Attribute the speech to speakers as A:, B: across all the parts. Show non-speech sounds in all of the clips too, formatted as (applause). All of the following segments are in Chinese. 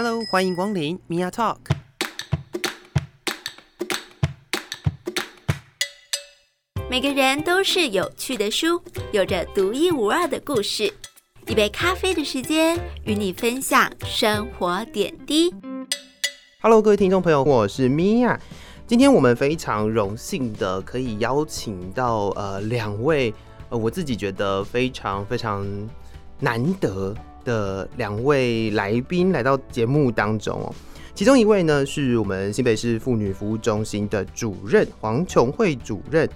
A: Hello，欢迎光临 Mia Talk。
B: 每个人都是有趣的书，有着独一无二的故事。一杯咖啡的时间，与你分享生活点滴。
A: Hello，各位听众朋友，我是 Mia。今天我们非常荣幸的可以邀请到呃两位呃我自己觉得非常非常难得的两位来宾来到节目当中哦。其中一位呢是我们新北市妇女服务中心的主任黄琼慧主任，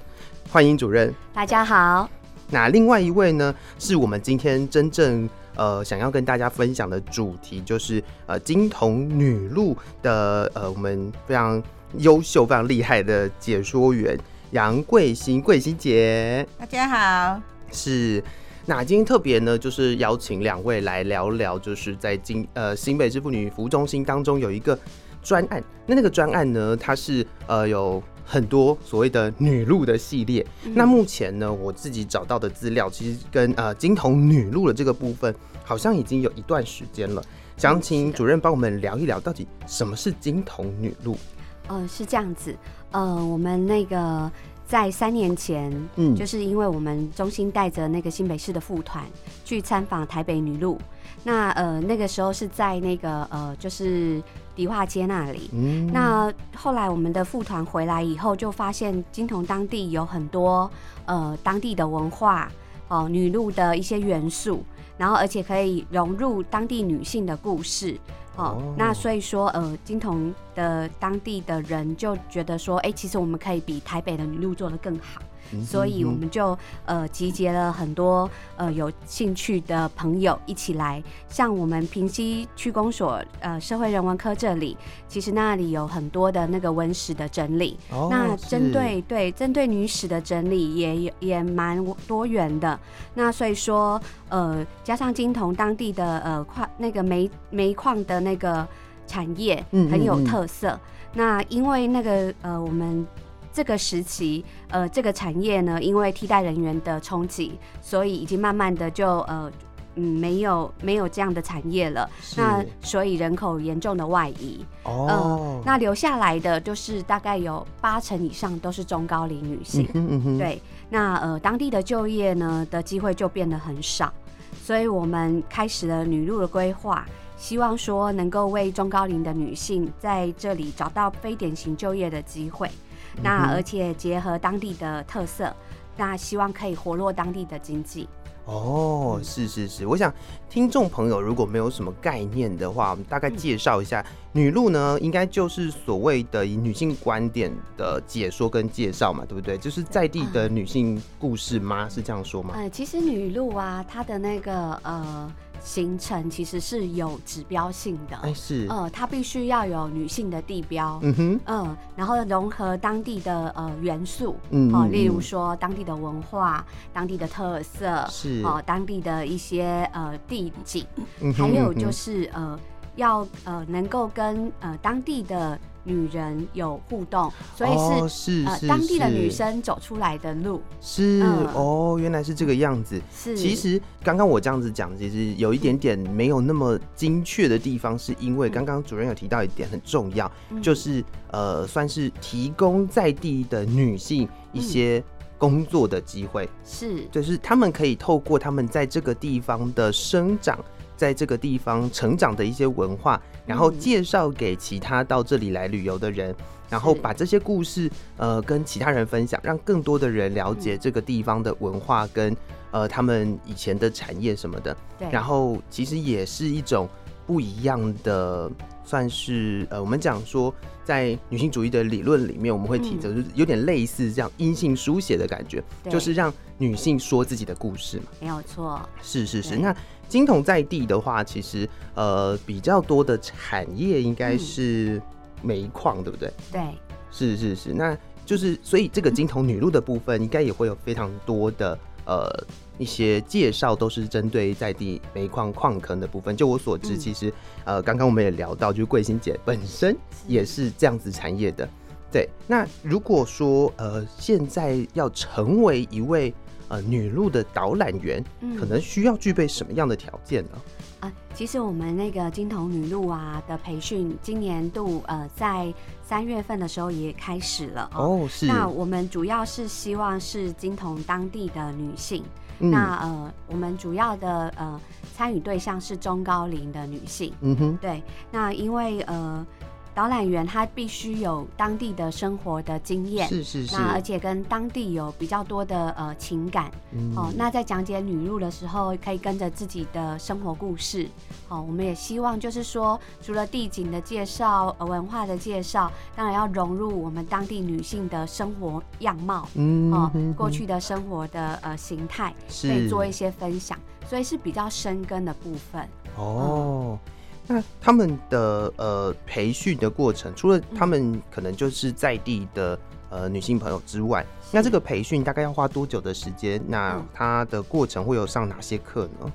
A: 欢迎主任。
C: 大家好，
A: 那另外一位呢，是我们今天真正呃想要跟大家分享的主题，就是呃金童女路的呃我们非常优秀、非常厉害的解说员杨桂欣，桂欣姐
C: 大家好。
A: 是。那今天特别呢，就是邀请两位来聊聊，就是在金呃新北市妇女服务中心当中有一个专案，那那个专案呢，它是呃有很多所谓的女路的系列。那目前呢，我自己找到的资料，其实跟呃金童女路的这个部分，好像已经有一段时间了。想请主任帮我们聊一聊，到底什么是金童女路？
C: 呃，是这样子，呃，我们那个在三年前，
A: 嗯。
C: 就是因为我们中心带着那个新北市的副团去参访台北女路，那呃那个时候是在那个呃就是迪化街那里，
A: 嗯，
C: 那后来我们的副团回来以后，就发现金童当地有很多呃当地的文化哦、女路的一些元素，然后而且可以融入当地女性的故事。哦，那所以说，呃，金童的当地的人就觉得说，哎、其实我们可以比台北的女路做得更好，
A: 嗯
C: 所以我们就呃集结了很多呃有兴趣的朋友一起来，像我们平西区公所呃社会人文科这里，其实那里有很多的那个文史的整理，
A: 哦
C: 那针对对针对女史的整理也有也蛮多元的。那所以说，呃，加上金童当地的呃矿那个煤煤矿的那个产业
A: 嗯
C: 很有
A: 嗯嗯
C: 特色。那因为那个呃我们。这个时期，呃，这个产业呢，因为替代人员的冲击，所以已经慢慢的就呃，嗯，没有没有这样的产业了。
A: 是。
C: 那所以人口严重的外移，
A: 哦。
C: 呃，，那留下来的就是大概有八成以上都是中高龄女性。
A: 嗯哼嗯哼，
C: 对，那呃当地的就业呢的机会就变得很少，所以我们开始了女路的规划，希望说能够为中高龄的女性在这里找到非典型就业的机会，那而且结合当地的特色，那希望可以活络当地的经济。
A: 哦，是是是，我想听众朋友如果没有什么概念的话，我们大概介绍一下、女路呢，应该就是所谓的以女性观点的解说跟介绍嘛，对不对？就是在地的女性故事吗？是这样说吗？
C: 呃，其实女路啊，她的那个呃行程其实是有指标性的，
A: 哎，是，
C: 呃，它必须要有女性的地标，
A: 嗯哼，
C: 嗯，然后融合当地的呃元素，
A: 嗯
C: 哦，
A: 嗯
C: 例如
A: 嗯
C: 说当地的文化、当地的特色，
A: 是。
C: 哦，当地的一些呃地景，还有就是呃要呃能够跟呃当地的女人有互动，所以
A: 哦
C: 是,、呃
A: 是是
C: 当地的女生走出来的路，
A: 是、
C: 嗯。
A: 哦，原来是这个样子。
C: 是。
A: 其实刚刚我这样子讲，其实有一点点没有那么精确的地方，是因为刚刚主任有提到一点很重要，
C: 嗯。
A: 就是呃，算是提供在地的女性一些工作的机会，
C: 是。
A: 就是他们可以透过他们在这个地方的生长。在这个地方成长的一些文化，然后
C: 嗯。
A: 介绍给其他到这里来旅游的人，然后把这些故事呃跟其他人分享，让更多的人了解这个地方的文化跟呃他们以前的产业什么的。
C: 对，
A: 然后其实也是一种不一样的，算是呃我们讲说在女性主义的理论里面，我们会提着就是有点类似这样阴性书写的感觉，就是让女性说自己的故事嘛。
C: 没有错，
A: 是是是，那金童在地的话，其实呃比较多的产业应该
C: 嗯。
A: 是煤矿，对不对？
C: 对，
A: 是是是，那就是所以这个金童女路的部分，应该也会有非常多的呃一些介绍，都是针对在地煤矿矿坑的部分。就我所知，
C: 嗯
A: 其实呃刚刚我们也聊到，就是桂欣姐本身也是这样子产业的。对，那如果说呃现在要成为一位呃女路的导览员
C: 嗯
A: 可能需要具备什么样的条件呢？
C: 啊，其实我们那个金童女路啊的培训，今年度呃在三月份的时候也开始了哦。
A: 哦，是，
C: 那我们主要是希望是金童当地的女性，
A: 嗯
C: 那呃我们主要的呃参与对象是中高龄的女性。
A: 嗯哼，
C: 对，那因为呃导览员他必须有当地的生活的经验，
A: 是是是，
C: 那而且跟当地有比较多的呃情感。
A: 嗯
C: 哦，那在讲解女路的时候，可以跟着自己的生活故事。哦，我们也希望就是说，除了地景的介绍、呃文化的介绍，当然要融入我们当地女性的生活样貌。哦
A: 嗯哦，
C: 过去的生活的呃形态，
A: 是
C: 可以做一些分享，所以是比较深根的部分。
A: 哦。他们的呃培训的过程，除了他们可能就是在地的呃女性朋友之外，那这个培训大概要花多久的时间？那
C: 嗯
A: 它的过程会有上哪些课呢？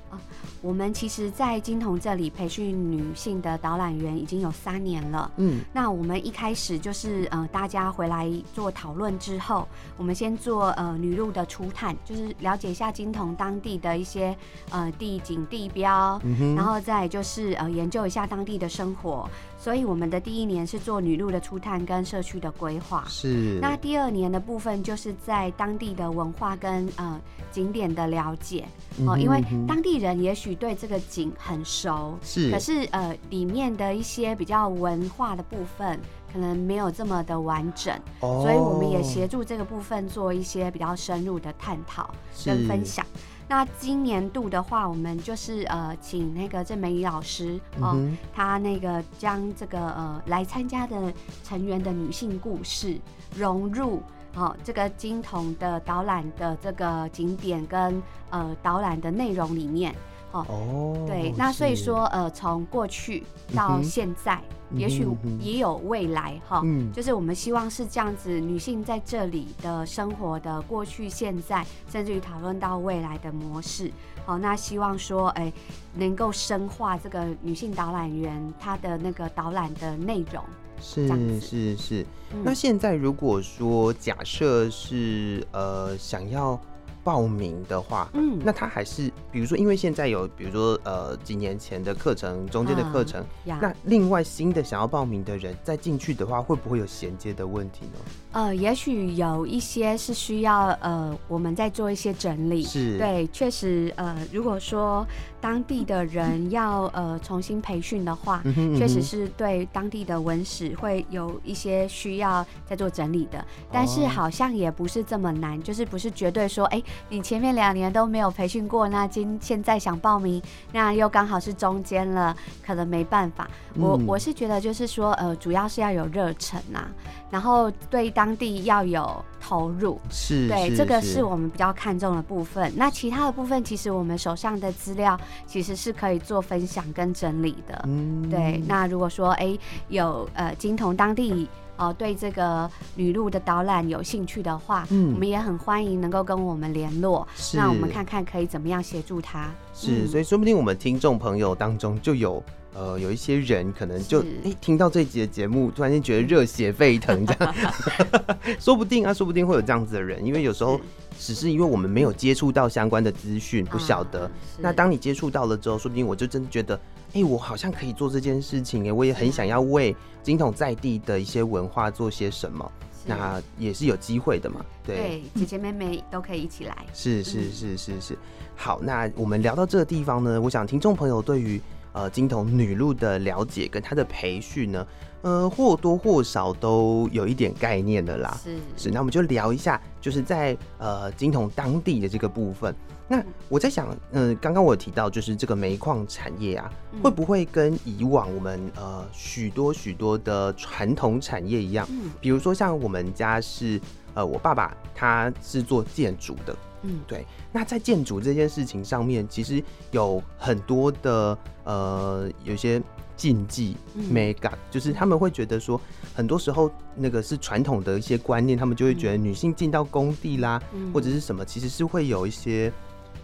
C: 我们其实，在金童这里培训女性的导览员已经有三年了。
A: 嗯，
C: 那我们一开始就是呃，大家回来做讨论之后，我们先做呃女路的初探，就是了解一下金童当地的一些呃地景地标，
A: 嗯
C: 然后再就是呃研究一下当地的生活。所以我们的第一年是做女路的初探跟社区的规划。
A: 是，
C: 那第二年的部分就是在当地的文化跟呃景点的了解。哦、因为当地人也许对这个景很熟，
A: 是，
C: 可是呃里面的一些比较文化的部分可能没有这么的完整，
A: 哦。
C: 所以我们也协助这个部分做一些比较深入的探讨跟分享。那今年度的话，我们就是呃，请那个郑美仪老师哦，
A: 嗯哼
C: 她那个将这个呃来参加的成员的女性故事融入哦这个金童的导览的这个景点跟呃导览的内容里面。
A: 哦，
C: 对，那所以
A: 是，
C: 说呃，从过去到现在，
A: 嗯
C: 也许也有未来哈。
A: 嗯，
C: 就是我们希望是这样子，女性在这里的生活的过去、现在，甚至于讨论到未来的模式。好，那希望说，哎、能够深化这个女性导览员她的那个导览的内容。
A: 是是是。
C: 嗯
A: 那现在如果说假设是呃想要报名的话，
C: 嗯
A: 那他还是比如说，因为现在有比如说呃几年前的课程、中间的课程，
C: 呀
A: 那另外新的想要报名的人再进去的话，会不会有衔接的问题呢？
C: 呃，也许有一些是需要呃，我们在做一些整理。
A: 是，，
C: 对，确实，呃，如果说当地的人要呃重新培训的话，确实是对当地的文史会有一些需要在做整理的，但是
A: 哦
C: 好像也不是这么难，就是不是绝对说，哎、你前面两年都没有培训过，那今现在想报名，那又刚好是中间了，可能没办法。我
A: 嗯。
C: 我是觉得就是说，呃，主要是要有热忱啊，然后对当地要有投入。
A: 是，
C: 对，
A: 是
C: 这个是我们比较看重的部分。那其他的部分，其实我们手上的资料其实是可以做分享跟整理的。
A: 嗯
C: 对，那如果说哎、有呃金童当地哦、对这个旅路的导览有兴趣的话，
A: 嗯
C: 我们也很欢迎能够跟我们联络。
A: 是
C: 那我们看看可以怎么样协助他。
A: 是，
C: 嗯
A: 所以说不定我们听众朋友当中就有呃有一些人可能就是。哎、听到这一集的节目，突然间觉得热血沸腾这样，(laughs) 说不定啊，说不定会有这样子的人，因为有时候只是因为我们没有接触到相关的资讯，不晓得。
C: 啊
A: 那当你接触到了之后，说不定我就真的觉得，哎、我好像可以做这件事情，哎，我也很想要为金统在地的一些文化做些什么，那也是有机会的嘛，对。
C: 对姐姐妹妹都可以一起来。
A: 是是
C: 嗯。
A: 是是是，好，那我们聊到这个地方呢，我想听众朋友对于呃金童女路的了解跟她的培训呢，呃或多或少都有一点概念的啦。
C: 是
A: 是，那我们就聊一下，就是在呃金童当地的这个部分。那我在想，嗯、刚刚我有提到，就是这个煤矿产业啊，
C: 嗯
A: 会不会跟以往我们呃许多许多的传统产业一样？
C: 嗯
A: 比如说像我们家是呃，我爸爸他是做建筑的，
C: 嗯
A: 对，那在建筑这件事情上面，其实有很多的呃，有一些禁忌
C: 嗯
A: mega，、就是他们会觉得说，很多时候那个是传统的一些观念，他们就会觉得女性进到工地啦，
C: 嗯
A: 或者是什么，其实是会有一些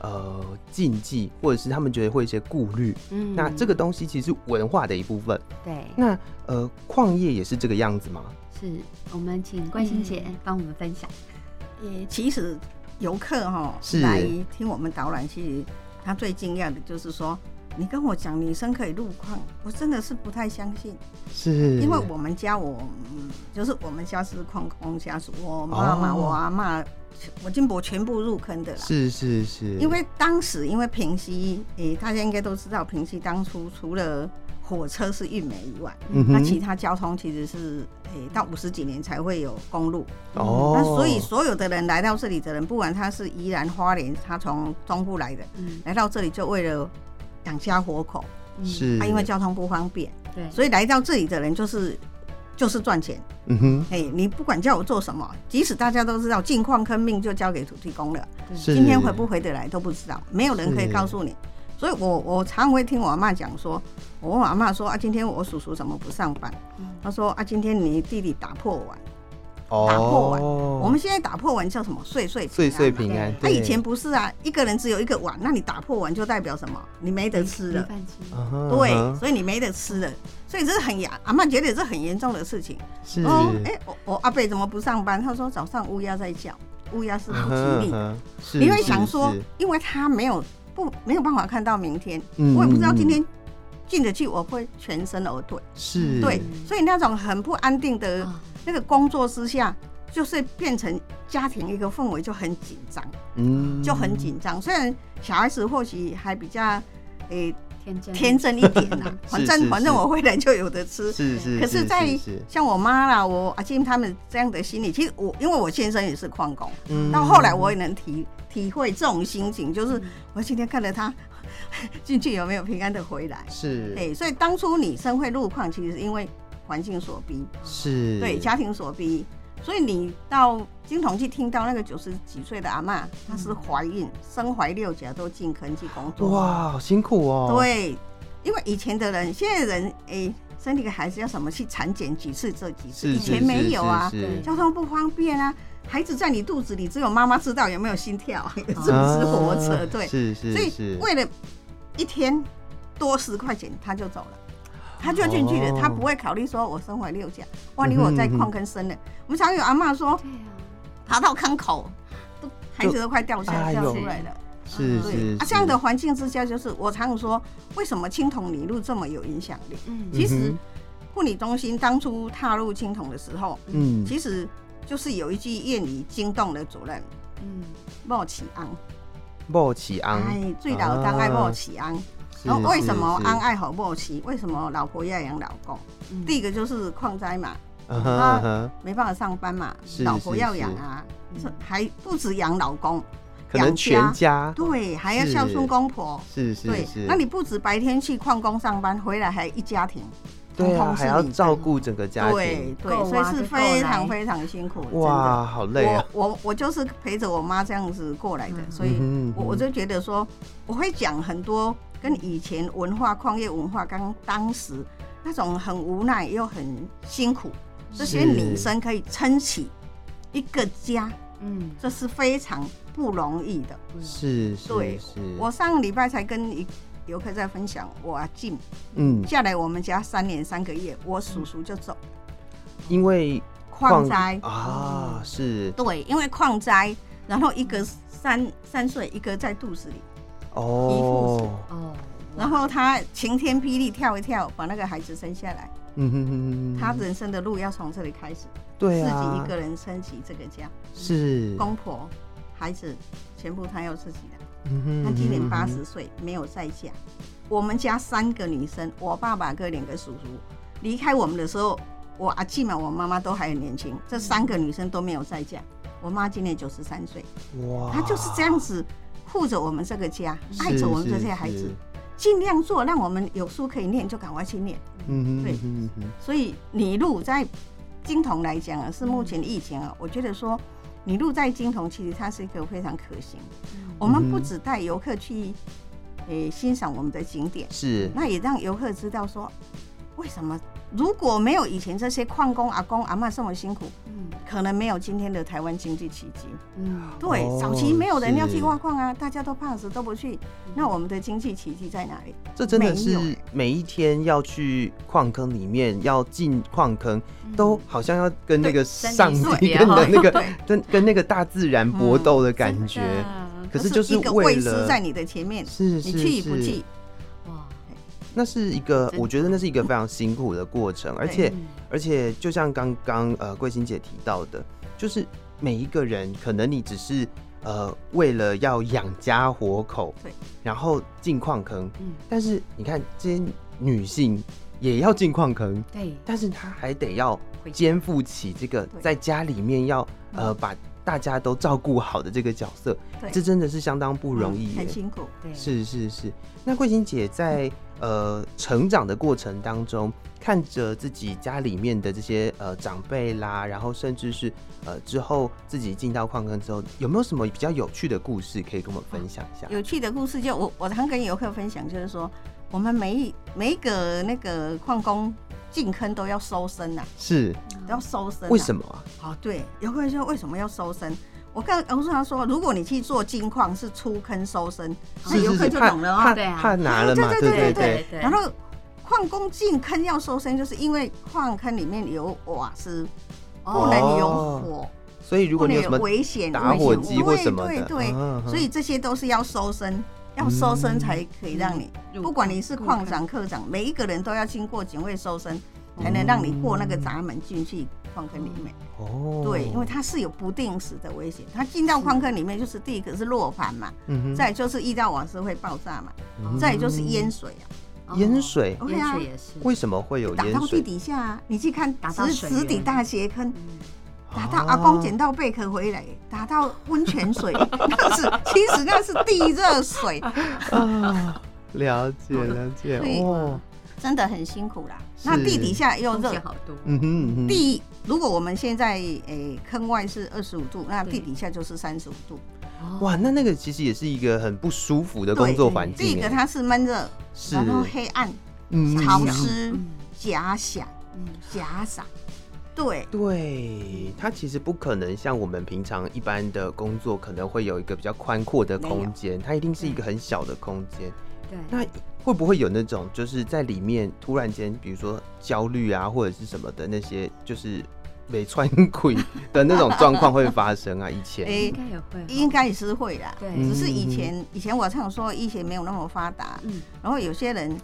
A: 呃禁忌，或者是他们觉得会有一些顾虑。
C: 嗯
A: 那这个东西其实是文化的一部分。
C: 对
A: 那呃，矿业也是这个样子吗？
C: 是我们请关心姐
A: 嗯
C: 帮我们分享。
D: 也其实游客哈
A: 是
D: 来听我们导览，其实他最惊讶的就是说，你跟我讲女生可以入矿，我真的是不太相信，
A: 是，
D: 因为我们家我嗯，就是我们家是矿工家属，我妈妈、
A: 哦。
D: 我阿妈、我金伯全部入坑的啦。
A: 是是是，
D: 因为当时因为平西，诶、大家应该都知道，平西当初除了火车是运煤以外，
A: 嗯
D: 那其他交通其实是诶、到五十几年才会有公路。
A: 哦，
D: 那所以所有的人来到这里的人，不管他是宜兰花莲，他从中部来的，
C: 嗯。
D: 来到这里就为了养家活口，
C: 嗯。
A: 是，
D: 啊，因为交通不方便，
C: 对，
D: 所以来到这里的人就是就是赚钱。
A: 嗯哼，
D: 哎，你不管叫我做什么，即使大家都知道近矿坑命就交给土地公了，
A: 是。
D: 今天回不回得来都不知道，没有人可以告诉你。所以我我常会听我阿妈讲说，我问我阿妈说啊，今天我叔叔怎么不上班？
C: 嗯。
D: 他说啊，今天你弟弟打破碗，
A: 哦，
D: 打破碗。我们现在打破碗叫什么？岁岁
A: 岁岁
D: 平安他、
A: 对。
D: 以前不是啊，一个人只有一个碗，那你打破碗就代表什么？你没得吃了。对所以你没得吃了，所以这是很严，阿曼觉得这很严重的事情。
A: 是，
D: 哦，哎、我我阿贝怎么不上班？他说早上乌鸦在叫，乌鸦是不吉利你会想说，因为他没有不没有办法看到明天，
A: 嗯。
D: 我也不知道
A: 嗯
D: 今天进得去，我会全身而退。
A: 是，
D: 对，所以那种很不安定的
C: 啊
D: 那个工作之下，就是变成家庭一个氛围就很紧张，
A: 嗯
D: 就很紧张。虽然小孩子或许还比较诶、
C: 天真
D: 天真一点呐、(laughs) 反正反正我回来就有的吃。
A: 是是，
D: 可是，在像我妈啦，我阿金他们这样的心理，其实我因为我先生也是矿工，
A: 嗯
D: 到后来我也能体体会这种心情，就是我今天看着他进去有没有平安的回来。
A: 是
D: 哎、所以当初女生会入矿，其实是因为环境所逼，
A: 是，
D: 对家庭所逼。所以你到金统去听到那个九十几岁的阿嬷，她是怀孕，身怀六甲都进坑去工作。
A: 哇，好辛苦哦，，
D: 对，因为以前的人，现在的人哎、生一个孩子要什么去产检几次这几次，以前没有啊，交通不方便啊，孩子在你肚子里，只有妈妈知道有没有心跳，(laughs) 是不是活着？
A: 啊
D: 对，
A: 是是
D: 所以，为了一天多十块钱，他就走了。他就进去了，
A: 哦。
D: 他不会考虑说我身怀六甲，万一我在矿坑生了。我们常有阿嬷说，爬到坑口，都孩子都快掉下掉出来了。
A: 是
D: 啊，这样的环境之下，就是我常说，为什么青铜里路这么有影响力？
C: 嗯
D: 其实护理中心当初踏入青铜的时候，
A: 嗯，
D: 其实就是有一句谚语惊动了主任
C: 嗯。
D: 莫启安，
A: 莫启昂，
D: 哎，最老当爱莫启安。
A: 是
D: 然后为什么安爱好莫启？为什么老婆要养老公？
C: 嗯。
D: 第一个就是矿灾嘛，
A: 嗯哼
D: 啊
A: 嗯哼。
D: 没办法上班嘛，老婆要养啊，还不止养老公，
A: 可能
D: 养
A: 全家。
D: 对，还要孝顺公婆。
A: 是是
D: 对
A: 是，，
D: 那你不止白天去矿工上班，回来还一家庭，
A: 对啊，还要照顾整个家庭，
D: 对，
C: 对
D: 所以是非常非常辛苦，
A: 哇，好累啊，
D: 我我我就是陪着我妈这样子过来的，
C: 嗯
D: 所以我我就觉得说，我会讲很多跟以前文化、矿业文化刚当时那种很无奈又很辛苦，这些女生可以撑起一个家，
C: 嗯，
D: 这是非常不容易的。
A: 是是
D: 对
A: 是，
D: 我上个礼拜才跟一游客在分享，我阿静
A: 嗯，
D: 下来我们家三年三个月，我叔叔就走。
A: 因为
D: 矿灾，
A: 啊，是。
D: 对，因为矿灾，然后一个三三岁，一个在肚子里，
A: 哦，
C: 哦，
D: 然后他晴天霹雳跳一跳，把那个孩子生下来。
A: 嗯哼哼哼，
D: 他人生的路要从这里开始，
A: 对啊，
D: 己一个人撑起这个家，
A: 是，
D: 公婆、孩子全部他要自己的。
A: 嗯
D: 他今年八十岁，没有再嫁。我们家三个女生，我爸爸跟两个叔叔离开我们的时候，我阿季嘛，我妈妈都还很年轻，这三个女生都没有再嫁。我妈今年九十三岁，
A: 哇，
D: 她就是这样子护着我们这个家，
A: 是
D: 爱着我们这些孩子
A: 是，
D: 尽量做，让我们有书可以念就赶快去念。
A: 嗯哼嗯哼嗯
D: 所以你路在金童来讲啊，是目前疫情啊，我觉得说你路在金童，其实它是一个非常可行的。我们不只带游客去，诶、欣赏我们的景点，
A: 是
D: 那也让游客知道说，为什么？如果没有以前这些矿工阿公阿嬷这么辛苦，
C: 嗯
D: 可能没有今天的台湾经济奇迹。
C: 嗯，
D: 对，
A: 哦
D: 早期没有人要去挖矿啊，大家都怕死都不去。那我们的经济奇迹在哪里？
A: 这真的是每一天要去矿坑里面要进矿坑，都好像要跟那个上帝跟的那个跟 (laughs) 跟那个大自然搏斗的感觉。可是就是
D: 一个
A: 为了
D: 卫师在你的前面，
A: 是
D: 你
A: 是是
D: 去不去？
C: 哇，
A: 那是一个，我觉得那是一个非常辛苦的过程，而且
C: 嗯。
A: 而且就像刚刚呃桂欣姐提到的，就是每一个人可能你只是呃为了要养家活口，
D: 对，
A: 然后进矿坑，
C: 嗯，
A: 但是你看这些女性也要进矿坑，
C: 对，
A: 但是她还得要肩负起这个在家里面要呃
D: 嗯
A: 把大家都照顾好的这个角色，
D: 对。
A: 这真的是相当不容易耶
D: 很。辛苦。
C: 对，
A: 是是是，那桂琴姐在呃成长的过程当中，看着自己家里面的这些呃长辈啦，然后甚至是呃之后自己进到矿坑之后，有没有什么比较有趣的故事可以跟我们分享一下？
D: 有趣的故事就我我常跟游客分享，就是说我们每一每一个那个矿工进坑都要收身呐、
A: 是
D: 都要收身、啊。
A: 为什么啊？
D: 啊，对，有个人说为什么要收身？我跟我跟他说，如果你去做金矿是出坑收身，那游客就懂了哦。
A: 怕
C: 对啊。
A: 怕拿了嘛，
D: 对
A: 对
D: 对
A: 对，
C: 对
D: 然后矿工进坑要收身，就是因为矿坑里面有瓦斯，不能有火，
A: 所以如果你有什么
D: 危险
A: 打火
D: 危险
A: 机或什么的
D: 对。对所以这些都是要收身，要收身才可以让你，
C: 入
D: 不管你是
C: 入
D: 矿长、科长，每一个人都要经过警卫收身，才能让你过那个闸门进去矿坑里面。
A: 哦，
D: 对，因为它是有不定时的危险，它进到矿坑里面就是第一个是落盘嘛，
A: 嗯哼。
D: 再就是遇到瓦斯会爆炸嘛，
A: 嗯。
D: 再就是淹水啊，
C: 哦
A: 淹水？
D: 对啊。
C: 淹水也是，
A: 为什么会有
D: 打到地？底下啊，你去看
C: 打到
D: 直
C: 水
D: 底大斜坑，
C: 嗯。
D: 打到阿公捡到贝壳回来，打到温泉水，(laughs) 那是其实那是地热水，
A: 啊，了解了解。(laughs) 哦，
D: 真的很辛苦啦。那地底下又热，
C: 好多，
A: 嗯哼嗯哼，
D: 地如果我们现在诶、坑外是二十五度，那地底下就是三十五度。
C: 哦。
A: 哇，那那个其实也是一个很不舒服的工作环
D: 第一
A: 境欸，
D: 个它是闷热，
A: 是。
D: 然后黑暗、
A: 嗯
D: 潮湿
C: 嗯、
D: 假想、
C: 嗯
D: 假想，对。
A: 对，它其实不可能像我们平常一般的工作，可能会有一个比较宽阔的空间，它一定是一个很小的空间。
C: 对，
A: 那会不会有那种就是在里面突然间，比如说焦虑啊，或者是什么的那些，就是没穿裤的那种状况会发生啊？以前，
D: 诶
C: 应该也会，
D: 应该也是会啦，
C: 对。
D: 只是以
A: 嗯
D: 前以前我常说医学没有那么发达，
C: 嗯。
D: 然后有些人，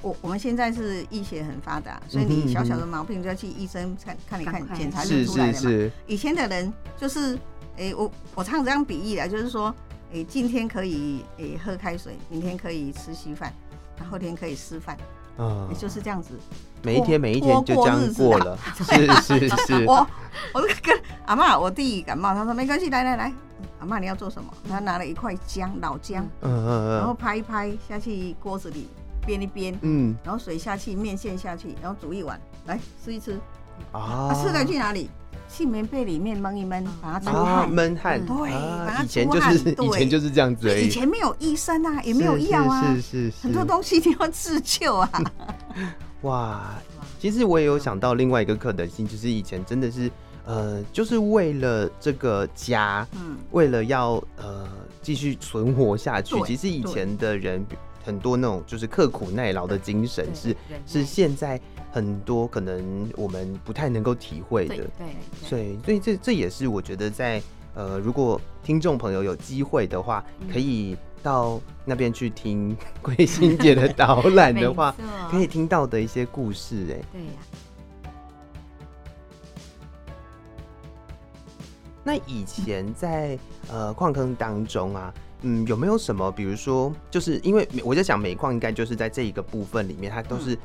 D: 我我们现在是医学很发达，所以你小小
A: 嗯
D: 的毛病就要去医生看看一看检查就是出来了嘛。
A: 是是，
D: 以前的人就是，哎、我我常这样比喻啊，就是说，诶、今天可以诶、喝开水，明天可以吃稀饭，然后后天可以吃饭，
A: 啊
D: 也就是这样子。
A: 每一天每一天就这样过了，(laughs) 是是是，
D: 我我跟阿妈，我弟感冒，他说没关系，来来来，阿妈你要做什么？他拿了一块姜，老姜，
A: 嗯嗯嗯
D: 然后
A: 嗯
D: 拍一拍下去锅子里煸一煸，
A: 嗯
D: 然后水下去，面线下去，然后煮一碗，来吃一吃。
A: 啊
D: 啊，吃了去哪里？去棉被里面闷一闷，把它出
A: 啊
D: 汗。
A: 闷汗，
D: 对
A: 啊
D: 把它
A: 就是以前就是这样子
D: 以前没有医生啊，也没有
A: 是
D: 药啊，
A: 是是是，
D: 很多东西你要自救啊。(laughs)
A: 哇，其实我也有想到另外一个可能性，就是以前真的是，呃，就是为了这个家，
D: 嗯，
A: 为了要呃继续存活下去，其实以前的人很多那种就是刻苦耐劳的精神
C: 对
A: 是是
C: 耐
A: 现在很多可能我们不太能够体会的。
C: 对，
A: 所以所以这这也是我觉得在呃如果听众朋友有机会的话，
C: 嗯。
A: 可以到那边去听 (laughs) 桂心姐的导览的话。(laughs) 可以听到的一些故事，哎，
C: 对呀，
A: 那以前在呃矿坑当中啊，嗯，有没有什么，比如说，就是因为我在想煤矿应该就是在这一个部分里面，它都是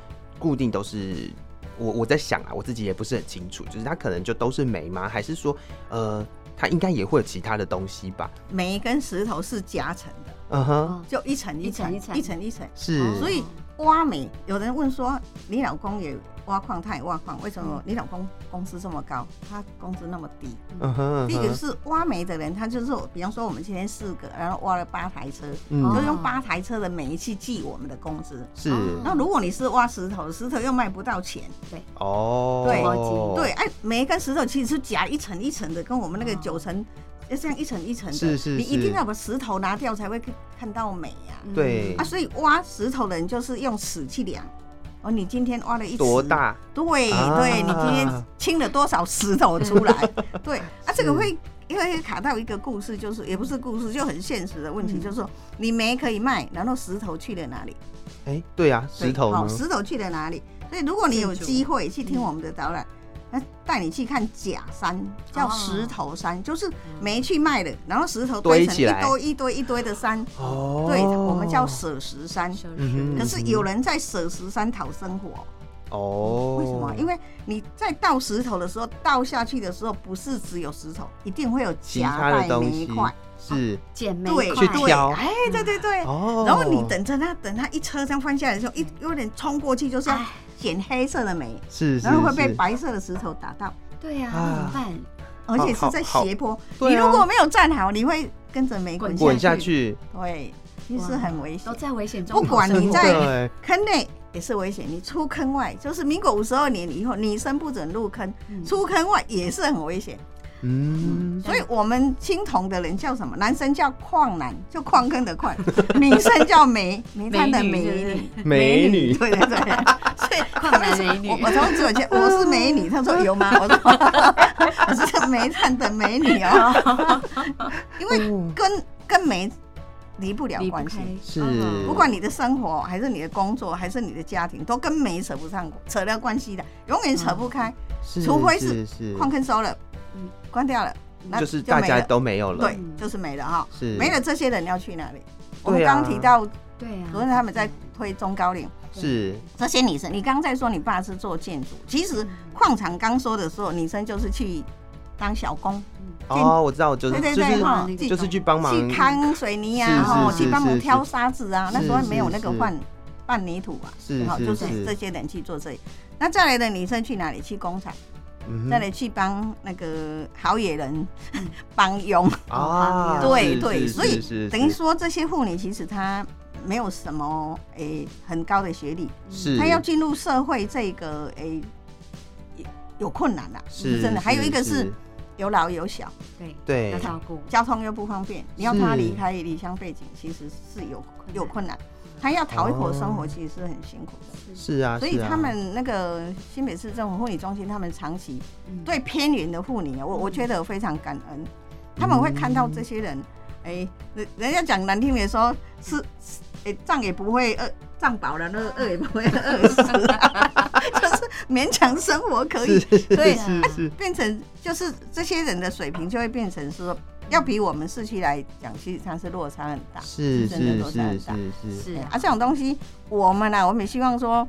A: 固定都是，我我在想啊，我自己也不是很清楚，就是它可能就都是煤吗？还是说，呃，它应该也会有其他的东西吧？
D: 煤跟石头是夹层的，
A: 嗯哼，
C: 哦
D: 就一层一层
C: 一层一层
D: 一层。
A: 是，
C: 哦
D: 所以挖煤，有人问说，你老公也挖矿，他也挖矿，为什么你老公工资这么高，他工资那么低？
A: 嗯哼，
D: 第一个是挖煤的人，他就是，比方说我们今天四个，然后挖了八台车，
A: 嗯。
D: 就用八台车的煤去计我们的工资。
A: 是。
D: 那如果你是挖石头，石头又卖不到钱，对。
A: 哦，
D: 对。
C: 对
D: 对，哎，煤跟石头其实是夹一层一层的，跟我们那个九层。就这样一层一层的，
A: 是是
D: 你一定要把石头拿掉才会看看到美呀、
A: 对。
D: 啊。所以挖石头的人就是用尺去量，哦，你今天挖了一尺
A: 多？大？
D: 对
A: 啊
D: 对，你今天清了多少石头出来？(laughs) 对啊，这个会因为卡到一个故事，就是也不是故事，就很现实的问题，
C: 嗯
D: 就是说你煤可以卖，然后石头去了哪里？
A: 哎，对啊，石头呢？
D: 好石头去了哪里？所以如果你有机会去听我们的导览，那带你去看假山，叫石头山，就是煤去卖的，然后石头堆成一
A: 堆
D: 一堆一堆的山。
A: 哦，
D: 对，我们叫舍石山。
A: 嗯
D: 可是有人在舍石山讨生活，
A: 哦，
D: 为什么？因为你在倒石头的时候，倒下去的时候，不是只有石头，一定会有夹带煤块。
A: 是
C: 捡煤
D: 对
C: 块
D: 对，
A: 去挑
D: 哎，对对对。
A: 哦，
D: 然后你等着他，等他一车这样翻下来的时候，一有点冲过去，就是要
C: 哎
D: 捡黑色的煤，
A: 是，
D: 然后会被白色的石头打到，
C: 对呀，怎么办？
D: 而且是在斜坡。你如果没有站好，你会跟着煤滚
A: 滚下
D: 下去。对，其实很危险
C: 都。在危险中
D: 不管你在坑内也是危险，你出坑外，就是民国五十二年以后，女生不准入坑，
C: 嗯
D: 出坑外也是很危险。
A: 嗯，
D: 所以我们青铜的人叫什么？男生叫矿男，就矿坑的矿；(laughs) 女生叫煤煤炭的煤
C: 美女
D: 女。
A: 美女，(laughs)
D: 对对对，所以他
C: 矿
D: 们说
C: 男美女。
D: 我我从左前我是美女，他说有吗？我说 (laughs) 我是煤炭的美女哦，因为跟跟煤离不了关系。
A: 是。
C: 嗯
D: 不管你的生活还是你的工作还是你的家庭，都跟煤扯不上扯了关系的，永远扯不开。
A: 是
D: 除非
A: 是
D: 矿坑收了，
C: 嗯
D: 关掉了，那
A: 就是大家都没有了，
D: 对，就是没了哈。
A: 是。
D: 没了，这些人要去哪里？我刚刚提到，
C: 对呀，
D: 昨天他们在推中高龄，
A: 是。
D: 这些女生，你刚刚在说你爸是做建筑，其实矿场刚说的时候，女生就是去当小工，
A: 哦，我知道，就是
D: 对对
A: 就是
D: 对哈。
A: 就是去帮忙
D: 去扛水泥啊，哈，去帮忙挑沙子啊。那时候
A: 是
D: 没有那个换拌泥土啊，
A: 是是
D: 就是是。这些人去做这里。那再来的女生去哪里？去工厂，再来去帮那个好野人 (laughs) 帮佣。
A: 啊，(laughs) 是
D: 对对，所以等于说这些妇女其实她没有什么诶、很高的学历，
A: 是。
D: 她要进入社会这个诶、有有困难啦，
A: 是
D: 真的。还有一个是有老有小，
C: 对
A: 对。
C: 要照顾，
D: 交通又不方便，你要她
A: 是
D: 离开离乡背景，其实是有有困难。她要讨一口生活，
A: 哦。
D: 其实是很辛苦的。
A: 是啊，
D: 所以他们那个新北市政府妇女中心，他们长期
C: 嗯。
D: 对偏远的妇女啊，我我觉得非常感恩，他们会看到这些人，哎、人人家讲难听点说，是，哎、胀也不会饿，胀饱了，那个饿也不会饿死，(laughs) 就是勉强生活可以，
A: 是
D: 对
A: 是是。
D: 变成就是这些人的水平就会变成说，要比我们市区来讲，其实它是落差很大，
A: 是
D: 真的
A: 是
D: 落差很大。
A: 是是是。
C: 是
D: 啊，这种东西我们呢、我们也希望说，